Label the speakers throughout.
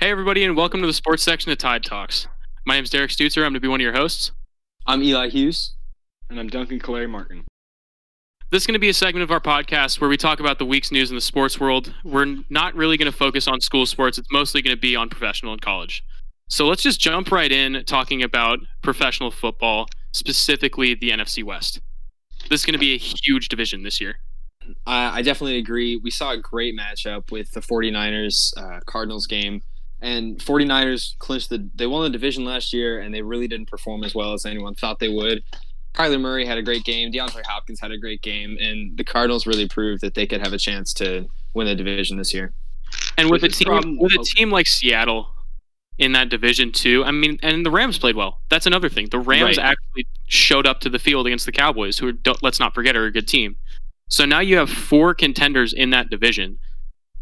Speaker 1: Hey, everybody, and welcome to the sports section of Tide Talks. My name is Derek Stutzer. I'm going to be one of your hosts.
Speaker 2: I'm Eli Hughes.
Speaker 3: And I'm Duncan Calary Martin.
Speaker 1: This is going to be a segment of our podcast where we talk about the week's news in the sports world. We're not really going to focus on school sports, it's mostly going to be on professional and college. So let's just jump right in talking about professional football, specifically the NFC West. This is going to be a huge division this year.
Speaker 2: I, I definitely agree. We saw a great matchup with the 49ers uh, Cardinals game. And 49ers clinched the they won the division last year and they really didn't perform as well as anyone thought they would. Kyler Murray had a great game, DeAndre Hopkins had a great game, and the Cardinals really proved that they could have a chance to win the division this year.
Speaker 1: And with a team with a team like Seattle in that division too, I mean, and the Rams played well. That's another thing. The Rams right. actually showed up to the field against the Cowboys, who are, let's not forget are a good team. So now you have four contenders in that division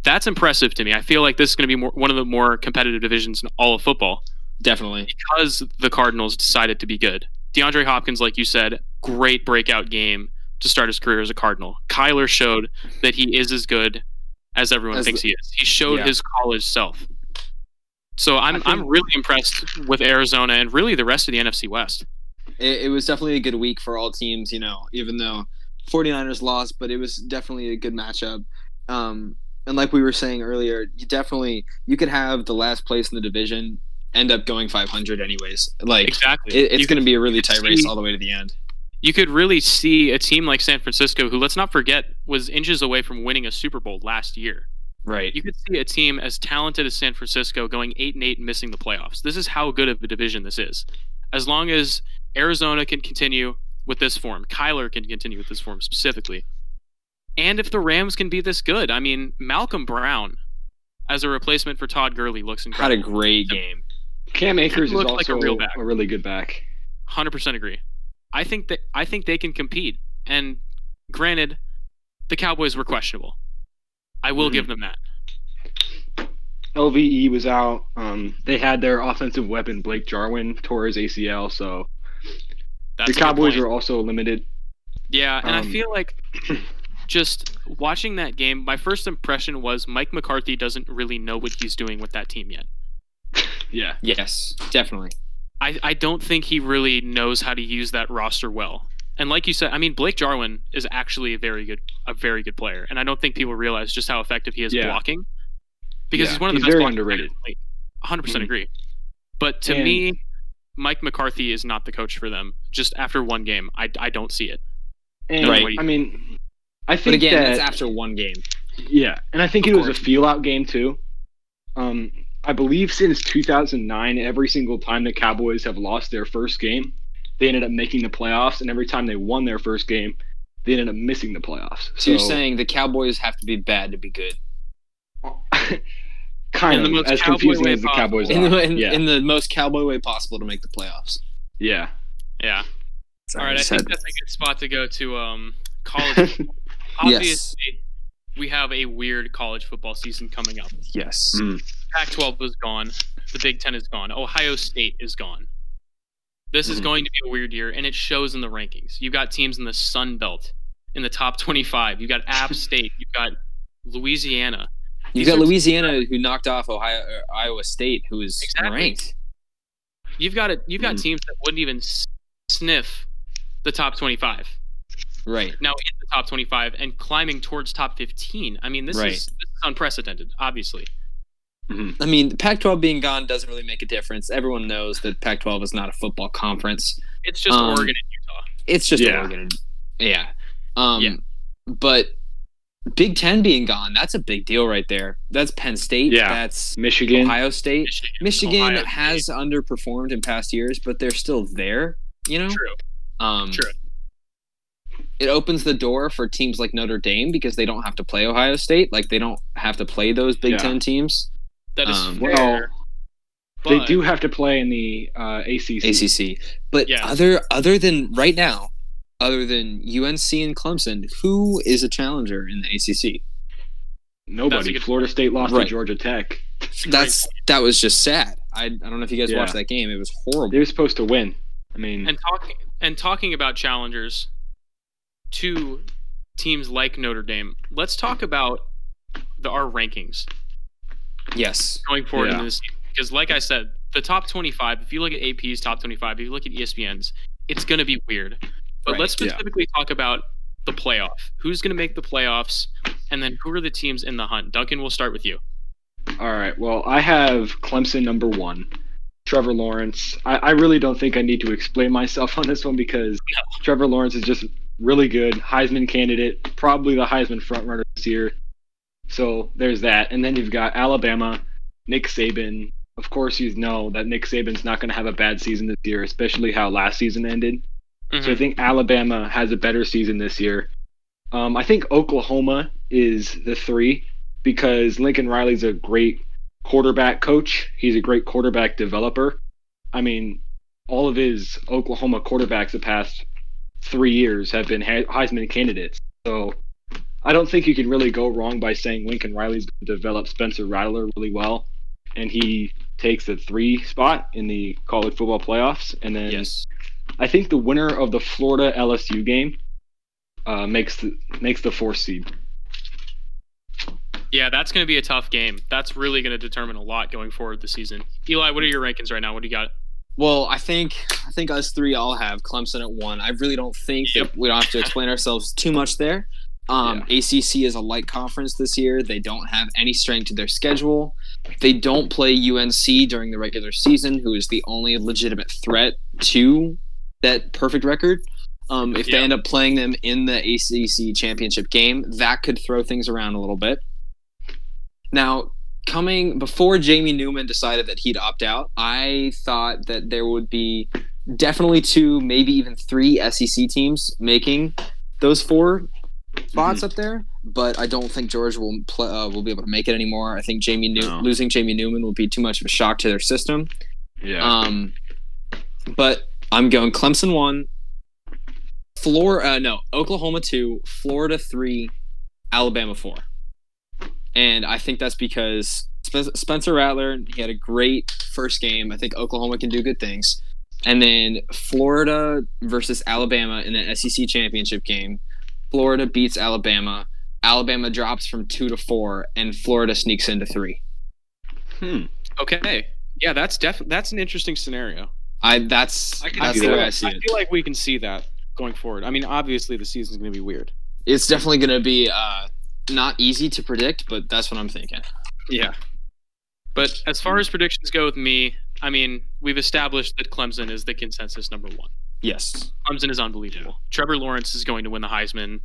Speaker 1: that's impressive to me. I feel like this is going to be more, one of the more competitive divisions in all of football.
Speaker 2: Definitely.
Speaker 1: Because the Cardinals decided to be good. DeAndre Hopkins, like you said, great breakout game to start his career as a Cardinal. Kyler showed that he is as good as everyone as thinks the, he is. He showed yeah. his college self. So I'm think, I'm really impressed with Arizona and really the rest of the NFC West.
Speaker 2: It, it was definitely a good week for all teams, you know, even though 49ers lost, but it was definitely a good matchup. Um, and like we were saying earlier, you definitely you could have the last place in the division end up going 500 anyways. Like
Speaker 1: exactly,
Speaker 2: it, it's going to be a really tight see, race all the way to the end.
Speaker 1: You could really see a team like San Francisco, who let's not forget was inches away from winning a Super Bowl last year.
Speaker 2: Right.
Speaker 1: You could see a team as talented as San Francisco going eight and eight and missing the playoffs. This is how good of a division this is. As long as Arizona can continue with this form, Kyler can continue with this form specifically, and if the Rams can be this good, I mean, Malcolm Brown as a replacement for Todd Gurley looks incredible.
Speaker 2: Had a great game.
Speaker 3: Cam Akers is also like a, real back. a really good back.
Speaker 1: Hundred percent agree. I think that I think they can compete. And granted, the Cowboys were questionable. I will mm-hmm. give them that.
Speaker 3: LVE was out. Um, they had their offensive weapon Blake Jarwin tore his ACL, so That's the Cowboys were also limited.
Speaker 1: Yeah, and um, I feel like just watching that game, my first impression was Mike McCarthy doesn't really know what he's doing with that team yet.
Speaker 3: yeah.
Speaker 2: Yes, definitely.
Speaker 1: I, I don't think he really knows how to use that roster well. And like you said, I mean Blake Jarwin is actually a very good a very good player, and I don't think people realize just how effective he is yeah. blocking. Because yeah. he's one of the
Speaker 3: he's
Speaker 1: best
Speaker 3: very underrated.
Speaker 1: 100 percent mm-hmm. agree. But to and... me, Mike McCarthy is not the coach for them. Just after one game, I, I don't see it.
Speaker 3: And, right. I mean, I think
Speaker 2: but again,
Speaker 3: that,
Speaker 2: that's after one game.
Speaker 3: Yeah, and I think of it course. was a feel out game too. Um, I believe since 2009, every single time the Cowboys have lost their first game, they ended up making the playoffs, and every time they won their first game, they ended up missing the playoffs.
Speaker 2: So, so you're saying the Cowboys have to be bad to be good?
Speaker 3: kind in of as confusing as the Cowboys
Speaker 2: in
Speaker 3: the,
Speaker 2: in, yeah. in the most cowboy way possible to make the playoffs.
Speaker 3: Yeah.
Speaker 1: Yeah. Sorry, All right, I think that's a good spot to go to um, college obviously yes. we have a weird college football season coming up.
Speaker 2: Yes.
Speaker 3: Mm.
Speaker 1: Pac-12 is gone. The Big Ten is gone. Ohio State is gone. This mm. is going to be a weird year, and it shows in the rankings. You've got teams in the Sun Belt in the top 25. You've got App State. You've got Louisiana.
Speaker 2: You've got Louisiana who knocked off Ohio Iowa State, who is exactly. ranked.
Speaker 1: You've got it. You've got mm. teams that wouldn't even sniff the top 25.
Speaker 2: Right.
Speaker 1: Now in the top 25 and climbing towards top 15. I mean, this, right. is, this is unprecedented, obviously.
Speaker 2: Mm-hmm. I mean, Pac 12 being gone doesn't really make a difference. Everyone knows that Pac 12 is not a football conference.
Speaker 1: It's just um, Oregon and Utah.
Speaker 2: It's just yeah. Oregon. Yeah. Um, yeah. But Big Ten being gone, that's a big deal right there. That's Penn State.
Speaker 3: Yeah.
Speaker 2: That's
Speaker 3: Michigan.
Speaker 2: Ohio State. Michigan, Michigan Ohio has State. underperformed in past years, but they're still there, you know?
Speaker 1: True.
Speaker 2: Um,
Speaker 1: True
Speaker 2: it opens the door for teams like Notre Dame because they don't have to play Ohio State. Like they don't have to play those Big yeah. Ten teams.
Speaker 1: That is um, fair.
Speaker 3: Well, they do have to play in the uh, ACC.
Speaker 2: ACC, but yeah. other other than right now, other than UNC and Clemson, who is a challenger in the ACC?
Speaker 3: Nobody. Florida State lost right. to Georgia Tech.
Speaker 2: That's that was just sad. I, I don't know if you guys yeah. watched that game. It was horrible.
Speaker 3: They were supposed to win. I mean,
Speaker 1: and talking and talking about challengers, to teams like Notre Dame, let's talk about the, our rankings.
Speaker 2: Yes.
Speaker 1: Going forward yeah. in this because, like I said, the top 25. If you look at AP's top 25, if you look at ESPN's, it's going to be weird. But right. let's specifically yeah. talk about the playoff. Who's going to make the playoffs, and then who are the teams in the hunt? Duncan, we'll start with you.
Speaker 3: All right. Well, I have Clemson number one. Trevor Lawrence. I, I really don't think I need to explain myself on this one because no. Trevor Lawrence is just really good. Heisman candidate, probably the Heisman frontrunner this year. So there's that. And then you've got Alabama, Nick Saban. Of course, you know that Nick Saban's not going to have a bad season this year, especially how last season ended. Mm-hmm. So I mm-hmm. think Alabama has a better season this year. Um, I think Oklahoma is the three because Lincoln Riley's a great quarterback coach. He's a great quarterback developer. I mean, all of his Oklahoma quarterbacks the past three years have been Heisman candidates. So I don't think you can really go wrong by saying Lincoln Riley's going to develop Spencer Rattler really well, and he takes the three spot in the college football playoffs. And then yes. I think the winner of the Florida LSU game uh, makes the makes the fourth seed.
Speaker 1: Yeah, that's going to be a tough game. That's really going to determine a lot going forward this season. Eli, what are your rankings right now? What do you got?
Speaker 2: Well, I think I think us three all have Clemson at one. I really don't think yep. we don't have to explain ourselves too much there. Um, yeah. ACC is a light conference this year. They don't have any strength to their schedule. They don't play UNC during the regular season, who is the only legitimate threat to that perfect record. Um, if yeah. they end up playing them in the ACC championship game, that could throw things around a little bit. Now, coming before Jamie Newman decided that he'd opt out, I thought that there would be definitely two, maybe even three SEC teams making those four spots mm-hmm. up there. But I don't think Georgia will play, uh, will be able to make it anymore. I think Jamie New- no. losing Jamie Newman will be too much of a shock to their system.
Speaker 3: Yeah.
Speaker 2: Um, but I'm going Clemson one, Florida uh, no Oklahoma two, Florida three, Alabama four and I think that's because Spencer Rattler he had a great first game. I think Oklahoma can do good things, and then Florida versus Alabama in the SEC championship game. Florida beats Alabama. Alabama drops from two to four, and Florida sneaks into three.
Speaker 1: Hmm. Okay. Yeah, that's definitely that's an interesting scenario.
Speaker 2: I that's I, that's the way I see
Speaker 4: it. I feel like we can see that going forward. I mean, obviously the season's going to be weird.
Speaker 2: It's definitely going to be uh, not easy to predict, but that's what I'm thinking.
Speaker 1: Yeah. But as far as predictions go with me, I mean, we've established that Clemson is the consensus number one.
Speaker 2: Yes.
Speaker 1: Clemson is unbelievable. Trevor Lawrence is going to win the Heisman.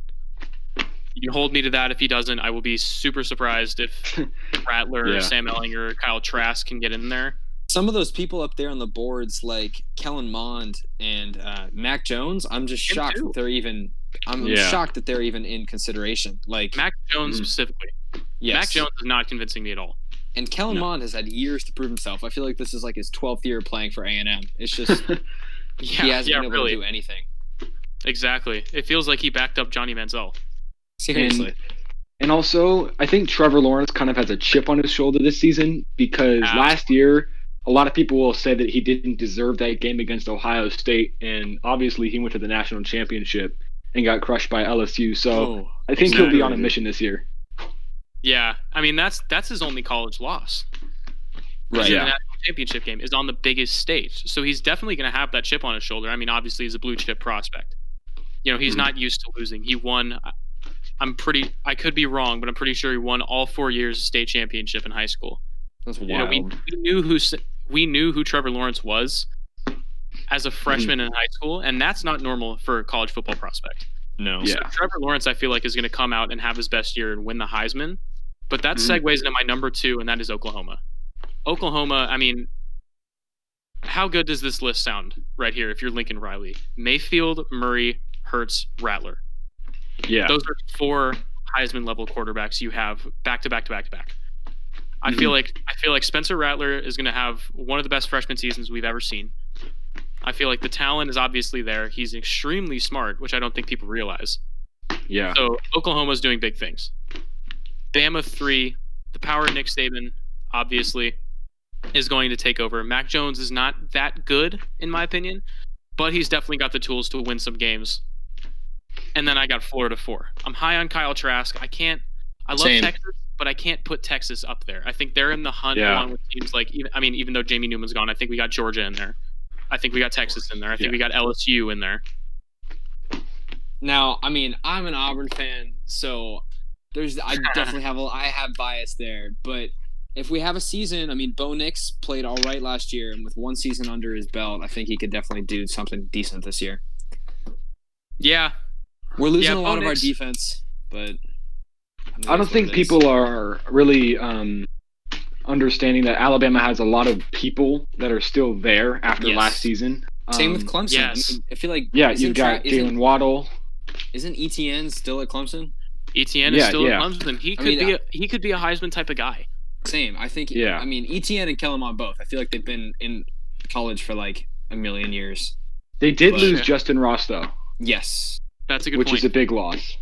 Speaker 1: You hold me to that. If he doesn't, I will be super surprised if Rattler, yeah. Sam Ehlinger, Kyle Trask can get in there.
Speaker 2: Some of those people up there on the boards, like Kellen Mond and uh, Mac Jones, I'm just Him shocked too. that they're even I'm yeah. shocked that they're even in consideration. Like
Speaker 1: Mac Jones mm-hmm. specifically. Yes. Mac Jones is not convincing me at all.
Speaker 2: And Kellen no. Mond has had years to prove himself. I feel like this is like his 12th year playing for A&M. It's just yeah, he hasn't yeah, been able really. to do anything.
Speaker 1: Exactly. It feels like he backed up Johnny Manziel.
Speaker 2: Seriously.
Speaker 3: And, and also, I think Trevor Lawrence kind of has a chip on his shoulder this season because last year a lot of people will say that he didn't deserve that game against Ohio State, and obviously he went to the national championship and got crushed by LSU. So oh, I think exactly. he'll be on a mission this year.
Speaker 1: Yeah, I mean that's that's his only college loss. Right. Yeah. The national championship game is on the biggest stage, so he's definitely going to have that chip on his shoulder. I mean, obviously he's a blue chip prospect. You know, he's mm-hmm. not used to losing. He won. I'm pretty. I could be wrong, but I'm pretty sure he won all four years of state championship in high school.
Speaker 2: That's wild. You know,
Speaker 1: we, we knew who we knew who Trevor Lawrence was as a mm-hmm. freshman mm-hmm. in high school, and that's not normal for a college football prospect.
Speaker 2: No.
Speaker 1: Yeah. So Trevor Lawrence, I feel like, is going to come out and have his best year and win the Heisman. But that mm-hmm. segues into my number two, and that is Oklahoma. Oklahoma, I mean, how good does this list sound right here if you're Lincoln Riley? Mayfield, Murray, Hurts, Rattler.
Speaker 3: Yeah.
Speaker 1: Those are four Heisman level quarterbacks you have back to back to back to back. I mm-hmm. feel like I feel like Spencer Rattler is going to have one of the best freshman seasons we've ever seen. I feel like the talent is obviously there. He's extremely smart, which I don't think people realize.
Speaker 3: Yeah.
Speaker 1: So Oklahoma's doing big things. Bama three, the power of Nick Saban, obviously, is going to take over. Mac Jones is not that good, in my opinion, but he's definitely got the tools to win some games. And then I got Florida four. I'm high on Kyle Trask. I can't. I love Same. Texas, but I can't put Texas up there. I think they're in the hunt
Speaker 3: Yeah.
Speaker 1: along with teams like even I mean even though Jamie Newman's gone, I think we got Georgia in there. I think we got Texas in there. I think
Speaker 3: Yeah.
Speaker 1: we got LSU in there.
Speaker 2: Now, I mean, I'm an Auburn fan, so there's I definitely have a I have bias there. But if we have a season, I mean, Bo Nix played all right last year, and with one season under his belt, I think he could definitely do something decent this year.
Speaker 1: Yeah,
Speaker 2: We're losing
Speaker 1: Yeah,
Speaker 2: a lot
Speaker 1: Bo
Speaker 2: of our defense, but
Speaker 3: I don't think people are really um, understanding that Alabama has a lot of people that are still there after
Speaker 2: Yes.
Speaker 3: last season.
Speaker 2: Same with
Speaker 3: Um,
Speaker 2: Clemson.
Speaker 1: yes.
Speaker 2: I, feel like
Speaker 3: Yeah, you've got
Speaker 2: Tra-
Speaker 3: Jalen Waddle.
Speaker 2: isn't Etienne still at Clemson?
Speaker 1: Etienne is still
Speaker 3: yeah.
Speaker 1: in Clemson. He
Speaker 2: I
Speaker 1: could
Speaker 2: mean,
Speaker 1: be a, he could be a Heisman type of guy.
Speaker 2: Same. I think.
Speaker 3: Yeah.
Speaker 2: I mean, Etienne and Kellen on both. I feel like they've been in college for like a million years.
Speaker 3: They did
Speaker 2: But-
Speaker 3: lose Justyn Ross though,
Speaker 2: Yes.
Speaker 1: That's a good
Speaker 3: which
Speaker 1: point.
Speaker 3: is a big loss.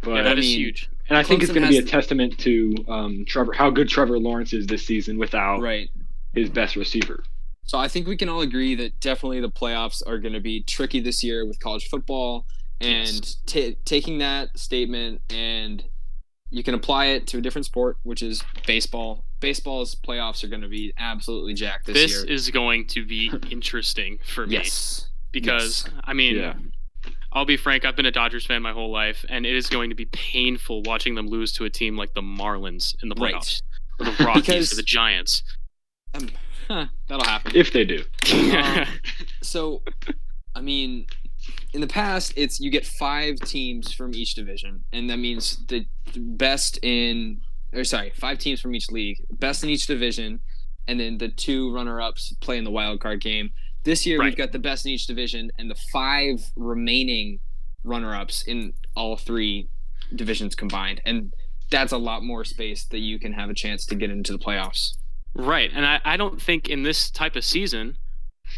Speaker 3: But
Speaker 1: yeah, that
Speaker 2: I
Speaker 1: is huge.
Speaker 3: And I think it's going to be a testament to um, Trevor how good Trevor Lawrence is this season without
Speaker 2: Right.
Speaker 3: his best receiver.
Speaker 2: So I think we can all agree that definitely the playoffs are going to be tricky this year with college football, and ta taking that statement and you can apply it to a different sport, which is baseball. Baseball's playoffs are going to be absolutely jacked this,
Speaker 1: This
Speaker 2: year.
Speaker 1: This is going to be interesting for me
Speaker 2: yes.
Speaker 1: because I mean,
Speaker 3: Yeah.
Speaker 1: I'll be frank. I've been a Dodgers fan my whole life, and it is going to be painful watching them lose to a team like the Marlins in the
Speaker 2: Right.
Speaker 1: playoffs, or the Rockies,
Speaker 2: Because-
Speaker 1: or the Giants.
Speaker 2: Um, huh, that'll happen.
Speaker 3: If they do,
Speaker 2: Um, so, I mean, in the past, it's you get five teams from each division, and that means the best in, or sorry, five teams from each league, best in each division, and then the two runner-ups play in the wild card game. This year,
Speaker 1: Right.
Speaker 2: we've got the best in each division, and the five remaining runner-ups in all three divisions combined, and that's a lot more space that you can have a chance to get into the playoffs.
Speaker 1: Right. And I, I don't think in this type of season,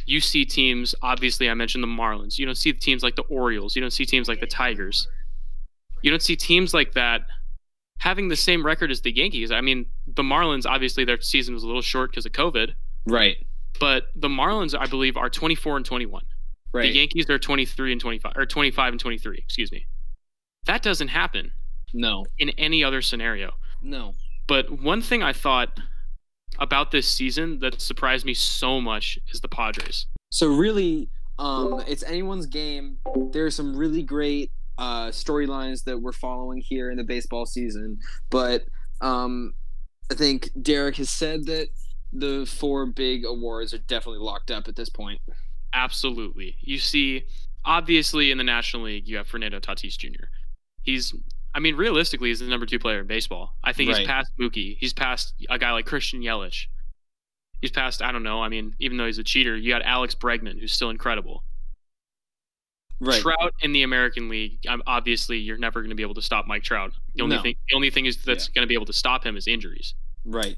Speaker 1: you see teams, obviously, I mentioned the Marlins. You don't see teams like the Orioles. You don't see teams like the Tigers. You don't see teams like that having the same record as the Yankees. I mean, the Marlins, obviously, their season was a little short because of COVID,
Speaker 2: Right.
Speaker 1: But the Marlins, I believe, are 24 and 21.
Speaker 2: Right.
Speaker 1: The Yankees are 23 and 25, or 25 and 23, excuse me. That doesn't happen
Speaker 2: no.
Speaker 1: in any other scenario.
Speaker 2: No.
Speaker 1: But one thing I thought about this season that surprised me so much is the Padres.
Speaker 2: So really, um, it's anyone's game. There are some really great uh, storylines that we're following here in the baseball season, but um, I think Derek has said that the four big awards are definitely locked up at this point.
Speaker 1: Absolutely. You see, obviously in the National League, you have Fernando Tatis Jr. He's, I mean, realistically, he's the number two player in baseball. I think
Speaker 2: Right.
Speaker 1: he's past Mookie. He's past a guy like Christian Yelich. He's past, I don't know. I mean, even though he's a cheater, you got Alex Bregman, who's still incredible.
Speaker 2: Right.
Speaker 1: Trout in the American League, um, obviously, you're never going to be able to stop Mike Trout. The only
Speaker 2: No.
Speaker 1: thing, the only thing is that's going to be able to stop him is injuries.
Speaker 2: Right.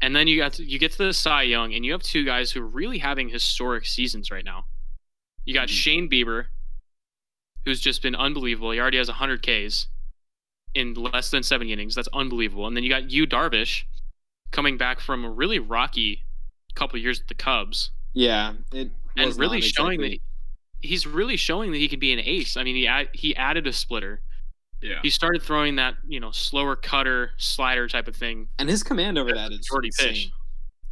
Speaker 1: And then you got to, you get to the Cy Young, and you have two guys who are really having historic seasons right now. You got
Speaker 2: Mhm.
Speaker 1: Shane Bieber, who's just been unbelievable. He already has 100 Ks in less than seven innings. That's unbelievable. And then you got Yu Darvish coming back from a really rocky couple years at the Cubs,
Speaker 2: Yeah. It
Speaker 1: and really showing that
Speaker 2: exactly-
Speaker 1: he's really showing that he can be an ace. I mean, he add, he added a splitter.
Speaker 3: Yeah.
Speaker 1: He started throwing that you know slower cutter slider type of thing.
Speaker 2: and his command over that is
Speaker 1: Jordy
Speaker 2: insane.
Speaker 1: pitch.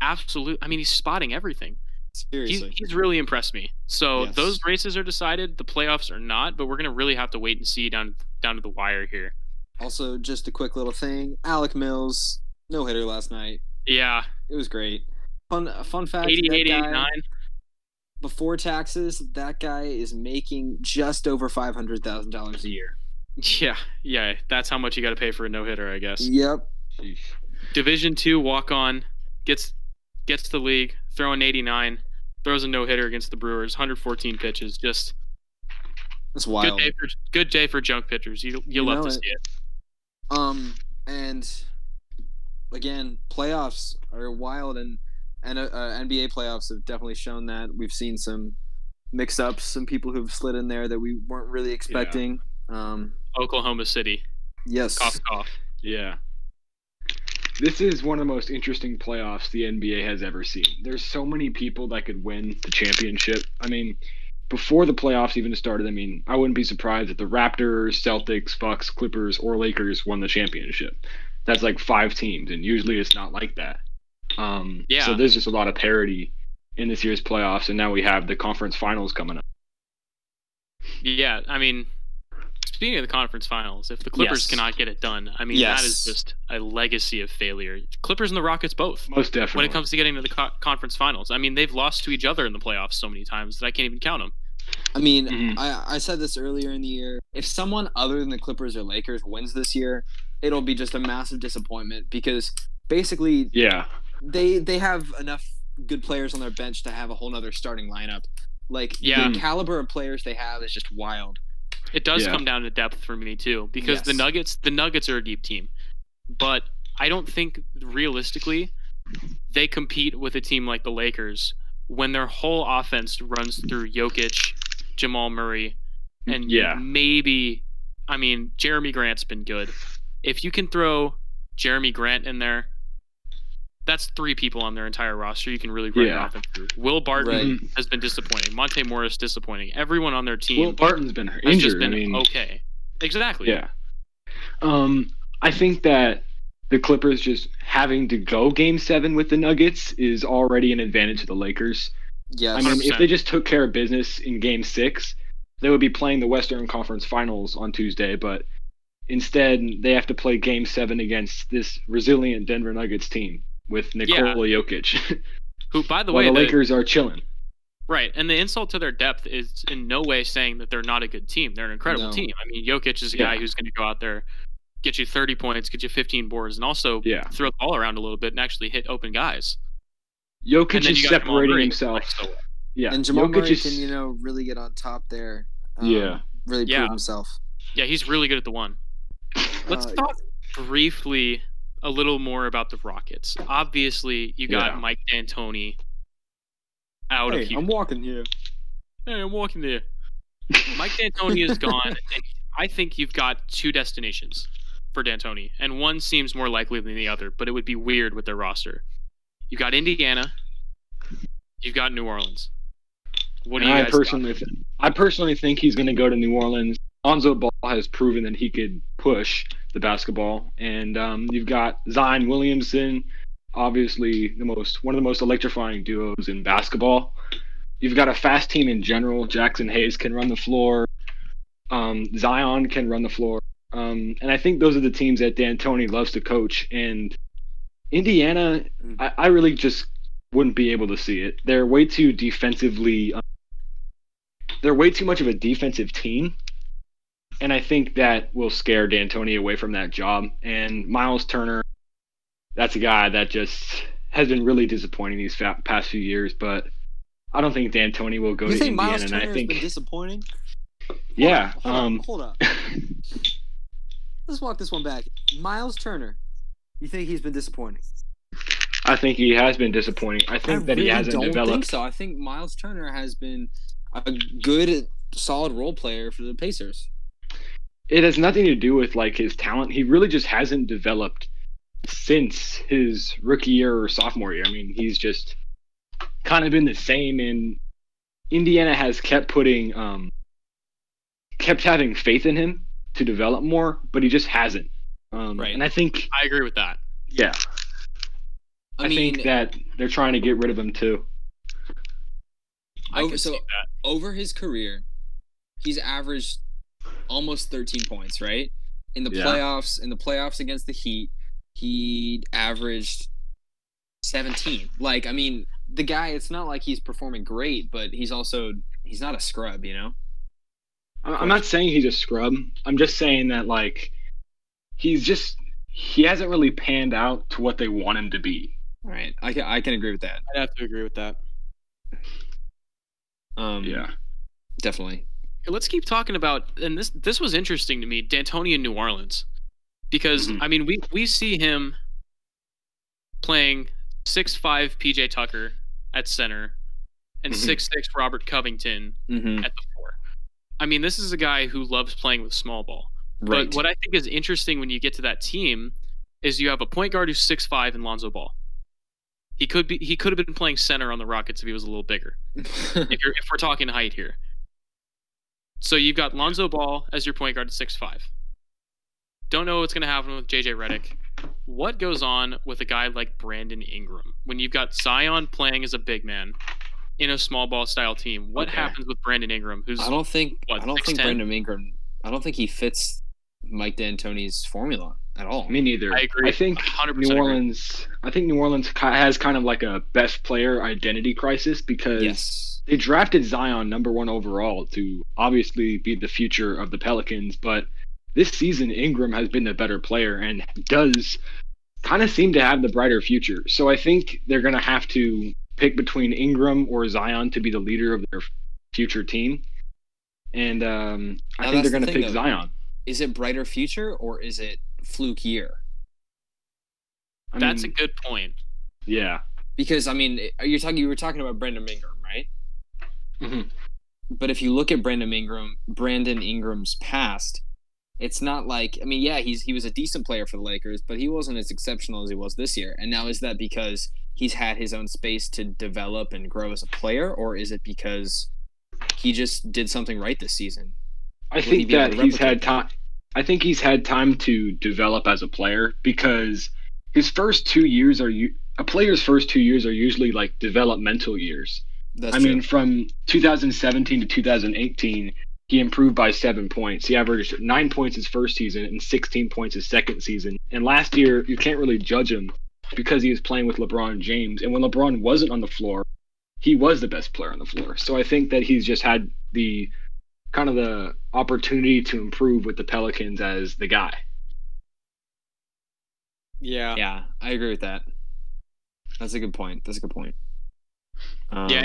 Speaker 1: Absolute. I mean, he's spotting everything. He's,
Speaker 2: Seriously.
Speaker 1: he's really impressed me. So
Speaker 2: Yes.
Speaker 1: those races are decided. The playoffs are not, but we're gonna really have to wait and see down down to the wire here.
Speaker 2: Also, just a quick little thing. Alec Mills, no hitter last night.
Speaker 1: Yeah,
Speaker 2: It was great. Fun fun fact.
Speaker 1: 88,
Speaker 2: that guy-
Speaker 1: 89.
Speaker 2: before taxes, that guy is making just over five hundred thousand dollars a year.
Speaker 1: Yeah, yeah. That's how much you got to pay for a no hitter, I guess.
Speaker 2: Yep.
Speaker 3: Sheesh.
Speaker 1: Division two walk on gets gets the league, throwing 89, throws a no hitter against the Brewers, 114 pitches. Just
Speaker 2: That's
Speaker 1: good
Speaker 2: wild.
Speaker 1: day for good day for junk pitchers. You you,
Speaker 2: You
Speaker 1: love to
Speaker 2: it.
Speaker 1: see it.
Speaker 2: Um, and again, playoffs are wild, and and uh, uh, NBA playoffs have definitely shown that. We've seen some mix-ups, some people who've slid in there that we weren't really expecting. Um,
Speaker 1: Oklahoma City.
Speaker 2: yes.
Speaker 1: Cough cough.
Speaker 3: Yeah. This is one of the most interesting playoffs the NBA has ever seen. There's so many people that could win the championship. I mean, before the playoffs even started, I mean, I wouldn't be surprised if the Raptors, Celtics, Bucks, Clippers, or Lakers won the championship. that's like five teams, and usually it's not like that. Um,
Speaker 1: Yeah.
Speaker 3: So there's just a lot of parity in this year's playoffs, and now we have the conference finals coming up.
Speaker 1: Yeah, I mean, speaking of the conference finals, if the Clippers
Speaker 2: Yes.
Speaker 1: cannot get it done, I mean, that is just a legacy of failure. Clippers and the Rockets both.
Speaker 3: Most definitely.
Speaker 1: When it comes to getting to the co- conference finals, I mean, they've lost to each other in the playoffs so many times that I can't even count them.
Speaker 2: I mean,
Speaker 3: Mhm.
Speaker 2: I, I said this earlier in the year. If someone other than the Clippers or Lakers wins this year, it'll be just a massive disappointment because basically
Speaker 3: yeah,
Speaker 2: they they have enough good players on their bench to have a whole nother starting lineup. Like
Speaker 1: Yeah.
Speaker 2: the caliber of players they have is just wild.
Speaker 1: It does
Speaker 3: Yeah.
Speaker 1: come down to depth for me too, because the Nuggets, the Nuggets are a deep team, but I don't think realistically they compete with a team like the Lakers when their whole offense runs through Jokic, Jamal Murray, and
Speaker 3: Yeah.
Speaker 1: maybe, I mean, Jerami Grant's been good. If you can throw Jerami Grant in there, that's three people on their entire roster. You can really run your
Speaker 3: Yeah.
Speaker 1: offense through. Will Barton
Speaker 2: Right.
Speaker 1: Has been disappointing. Monte Morris disappointing. Everyone on their team
Speaker 3: Will Barton's been
Speaker 1: has
Speaker 3: injured.
Speaker 1: just been
Speaker 3: I mean,
Speaker 1: okay. Exactly.
Speaker 3: Yeah. Um, I think that the Clippers just having to go game seven with the Nuggets is already an advantage to the Lakers.
Speaker 2: Yes.
Speaker 3: I mean,
Speaker 1: 100%.
Speaker 3: if they just took care of business in game six, they would be playing the Western Conference Finals on Tuesday, but instead they have to play game seven against this resilient Denver Nuggets team with Nikola Jokic.
Speaker 1: Who, by the way,
Speaker 3: the
Speaker 1: the-
Speaker 3: Lakers are chilling.
Speaker 1: right, and the insult to their depth is in no way saying that they're not a good team. They're an incredible
Speaker 2: No.
Speaker 1: team. I mean, Jokic is a
Speaker 3: Yeah.
Speaker 1: guy who's going to go out there, get you 30 points, get you 15 boards, and also
Speaker 3: Yeah.
Speaker 1: throw the ball around a little bit and actually hit open guys.
Speaker 3: Jokic is
Speaker 1: you got Jamal
Speaker 3: separating
Speaker 1: Murray,
Speaker 3: himself.
Speaker 1: like, so well.
Speaker 3: Yeah.
Speaker 2: and Jamal
Speaker 3: Jokic
Speaker 2: Murray
Speaker 3: is,
Speaker 2: can, you know, really get on top there. um,
Speaker 3: Yeah.
Speaker 2: Really
Speaker 1: Yeah.
Speaker 2: prove himself.
Speaker 1: Yeah, he's really good at the one. Let's
Speaker 2: Uh,
Speaker 1: talk briefly a little more about the Rockets. Obviously, you got
Speaker 3: Yeah.
Speaker 1: Mike D'Antoni out of here.
Speaker 2: I'm walking here.
Speaker 1: Hey, I'm walking there. Mike D'Antoni is gone, and I think you've got two destinations for D'Antoni, and one seems more likely than the other, but it would be weird with their roster. You've got Indiana, you've got New Orleans. What do you
Speaker 3: I personally, th- I personally think he's going to go to New Orleans. Lonzo Ball has proven that he could push the basketball, and um, you've got Zion Williamson, obviously the most one of the most electrifying duos in basketball. You've got a fast team in general. Jaxson Hayes can run the floor. Um, Zion can run the floor, um, and I think those are the teams that D'Antoni loves to coach. And Indiana,
Speaker 2: Mm.
Speaker 3: I, I really just wouldn't be able to see it. They're way too defensively um, they're way too much of a defensive team. And I think that will scare D'Antoni away from that job. And Myles Turner, that's a guy that just has been really disappointing these fa- past few years. But I don't think D'Antoni will go
Speaker 2: You
Speaker 3: to
Speaker 2: think
Speaker 3: Indiana.
Speaker 2: Myles
Speaker 3: and
Speaker 2: Turner
Speaker 3: I
Speaker 2: has
Speaker 3: think,
Speaker 2: been disappointing?
Speaker 3: yeah,
Speaker 2: Hold on,
Speaker 3: um,
Speaker 2: hold up. Let's walk this one back. Myles Turner. You think he's been disappointing?
Speaker 3: I think he has been disappointing. I think
Speaker 2: I
Speaker 3: that he hasn't
Speaker 2: don't
Speaker 3: developed.
Speaker 2: think so. I think Myles Turner has been a good, solid role player for the Pacers.
Speaker 3: It has nothing to do with like his talent. He really just hasn't developed since his rookie year or sophomore year. I mean, he's just kind of been the same. And Indiana has kept putting, um, kept having faith in him to develop more, but he just hasn't. Um,
Speaker 1: Right.
Speaker 3: And I think,
Speaker 1: I agree with that.
Speaker 3: yeah,
Speaker 2: I,
Speaker 3: I,
Speaker 2: mean,
Speaker 3: think that they're trying to get rid of him too.
Speaker 1: I
Speaker 2: Over-
Speaker 1: can
Speaker 2: so-
Speaker 1: see that.
Speaker 2: over his career, he's averaged almost 13 points, right? In the
Speaker 3: Yeah.
Speaker 2: playoffs, in the playoffs against the Heat, he averaged 17. Like, I mean, the guy, it's not like he's performing great, but he's also he's not a scrub, you know?
Speaker 3: I'm I'm not saying he's a scrub. I'm just saying that like he's just he hasn't really panned out to what they want him to be.
Speaker 2: All right. I can I can agree with that.
Speaker 4: I'd have to agree with that.
Speaker 2: Um
Speaker 3: Yeah.
Speaker 2: definitely.
Speaker 1: Let's keep talking about, and this this was interesting to me, D'Antoni in New Orleans, because
Speaker 3: Mhm.
Speaker 1: I mean we we see him playing six five PJ Tucker at center and
Speaker 3: Mhm.
Speaker 1: six six Robert Covington
Speaker 2: Mhm.
Speaker 1: at the four. I mean, this is a guy who loves playing with small ball.
Speaker 2: Right.
Speaker 1: But what I think is interesting when you get to that team is you have a point guard who's six five and Lonzo Ball. He could be he could have been playing center on the Rockets if he was a little bigger. If you're if we're talking height here. So you've got Lonzo Ball as your point guard at six five. Don't know what's gonna happen with JJ Redick. what goes on with a guy like Brandon Ingram when you've got Zion playing as a big man in a small ball style team? What
Speaker 2: Okay.
Speaker 1: happens with Brandon Ingram? Who's
Speaker 2: I don't think
Speaker 1: what,
Speaker 2: I don't think Brandon Ingram. I don't think he fits Mike D'Antoni's formula at all.
Speaker 3: Me neither.
Speaker 1: I agree.
Speaker 3: I think
Speaker 1: 100%
Speaker 3: New
Speaker 1: agree.
Speaker 3: Orleans. I think New Orleans has kind of like a best player identity crisis because
Speaker 2: yes,
Speaker 3: they drafted Zion number one overall to obviously be the future of the Pelicans, but this season Ingram has been the better player and does kind of seem to have the brighter future. So I think they're going to have to pick between Ingram or Zion to be the leader of their future team. And um, I
Speaker 2: Now,
Speaker 3: think they're going to
Speaker 2: thing,
Speaker 3: pick
Speaker 2: though.
Speaker 3: Zion.
Speaker 2: is it brighter future or is it fluke year?
Speaker 3: I
Speaker 1: That's a good point.
Speaker 3: yeah.
Speaker 2: Because I mean, you're you talking? You were talking about Brandon Ingram, right?
Speaker 3: Mhm.
Speaker 2: But if you look at Brandon Ingram, Brandon Ingram's past, it's not like I mean, yeah, he's he was a decent player for the Lakers, but he wasn't as exceptional as he was this year. And now is that because he's had his own space to develop and grow as a player, or is it because he just did something right this season?
Speaker 3: I
Speaker 2: he
Speaker 3: think
Speaker 2: able
Speaker 3: that he's had time. I think he's had time to develop as a player because his first two years are a player's first two years are usually like developmental years.
Speaker 2: That's
Speaker 3: I
Speaker 2: true.
Speaker 3: mean, from 2017 to 2018, he improved by seven points. He averaged nine points his first season and 16 points his second season. And last year, you can't really judge him because he was playing with LeBron James. And when LeBron wasn't on the floor, he was the best player on the floor. So I think that he's just had the kind of the opportunity to improve with the Pelicans as the guy.
Speaker 4: Yeah.
Speaker 2: yeah, I agree with that. That's a good point. That's a good point. Um,
Speaker 1: Yeah,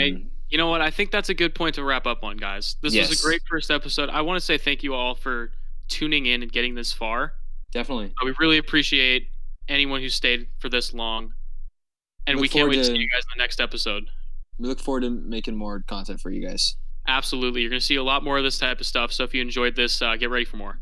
Speaker 1: You know what? I think that's a good point to wrap up on, guys. This was a great first episode. I want to say thank you all for tuning in and getting this far.
Speaker 2: definitely.
Speaker 1: Uh, We really appreciate anyone who stayed for this long. And
Speaker 2: Look
Speaker 1: we can't wait to
Speaker 2: to-
Speaker 1: see you guys in the next episode.
Speaker 2: We look forward to making more content for you guys.
Speaker 1: Absolutely. You're going to see a lot more of this type of stuff. So if you enjoyed this, uh, get ready for more.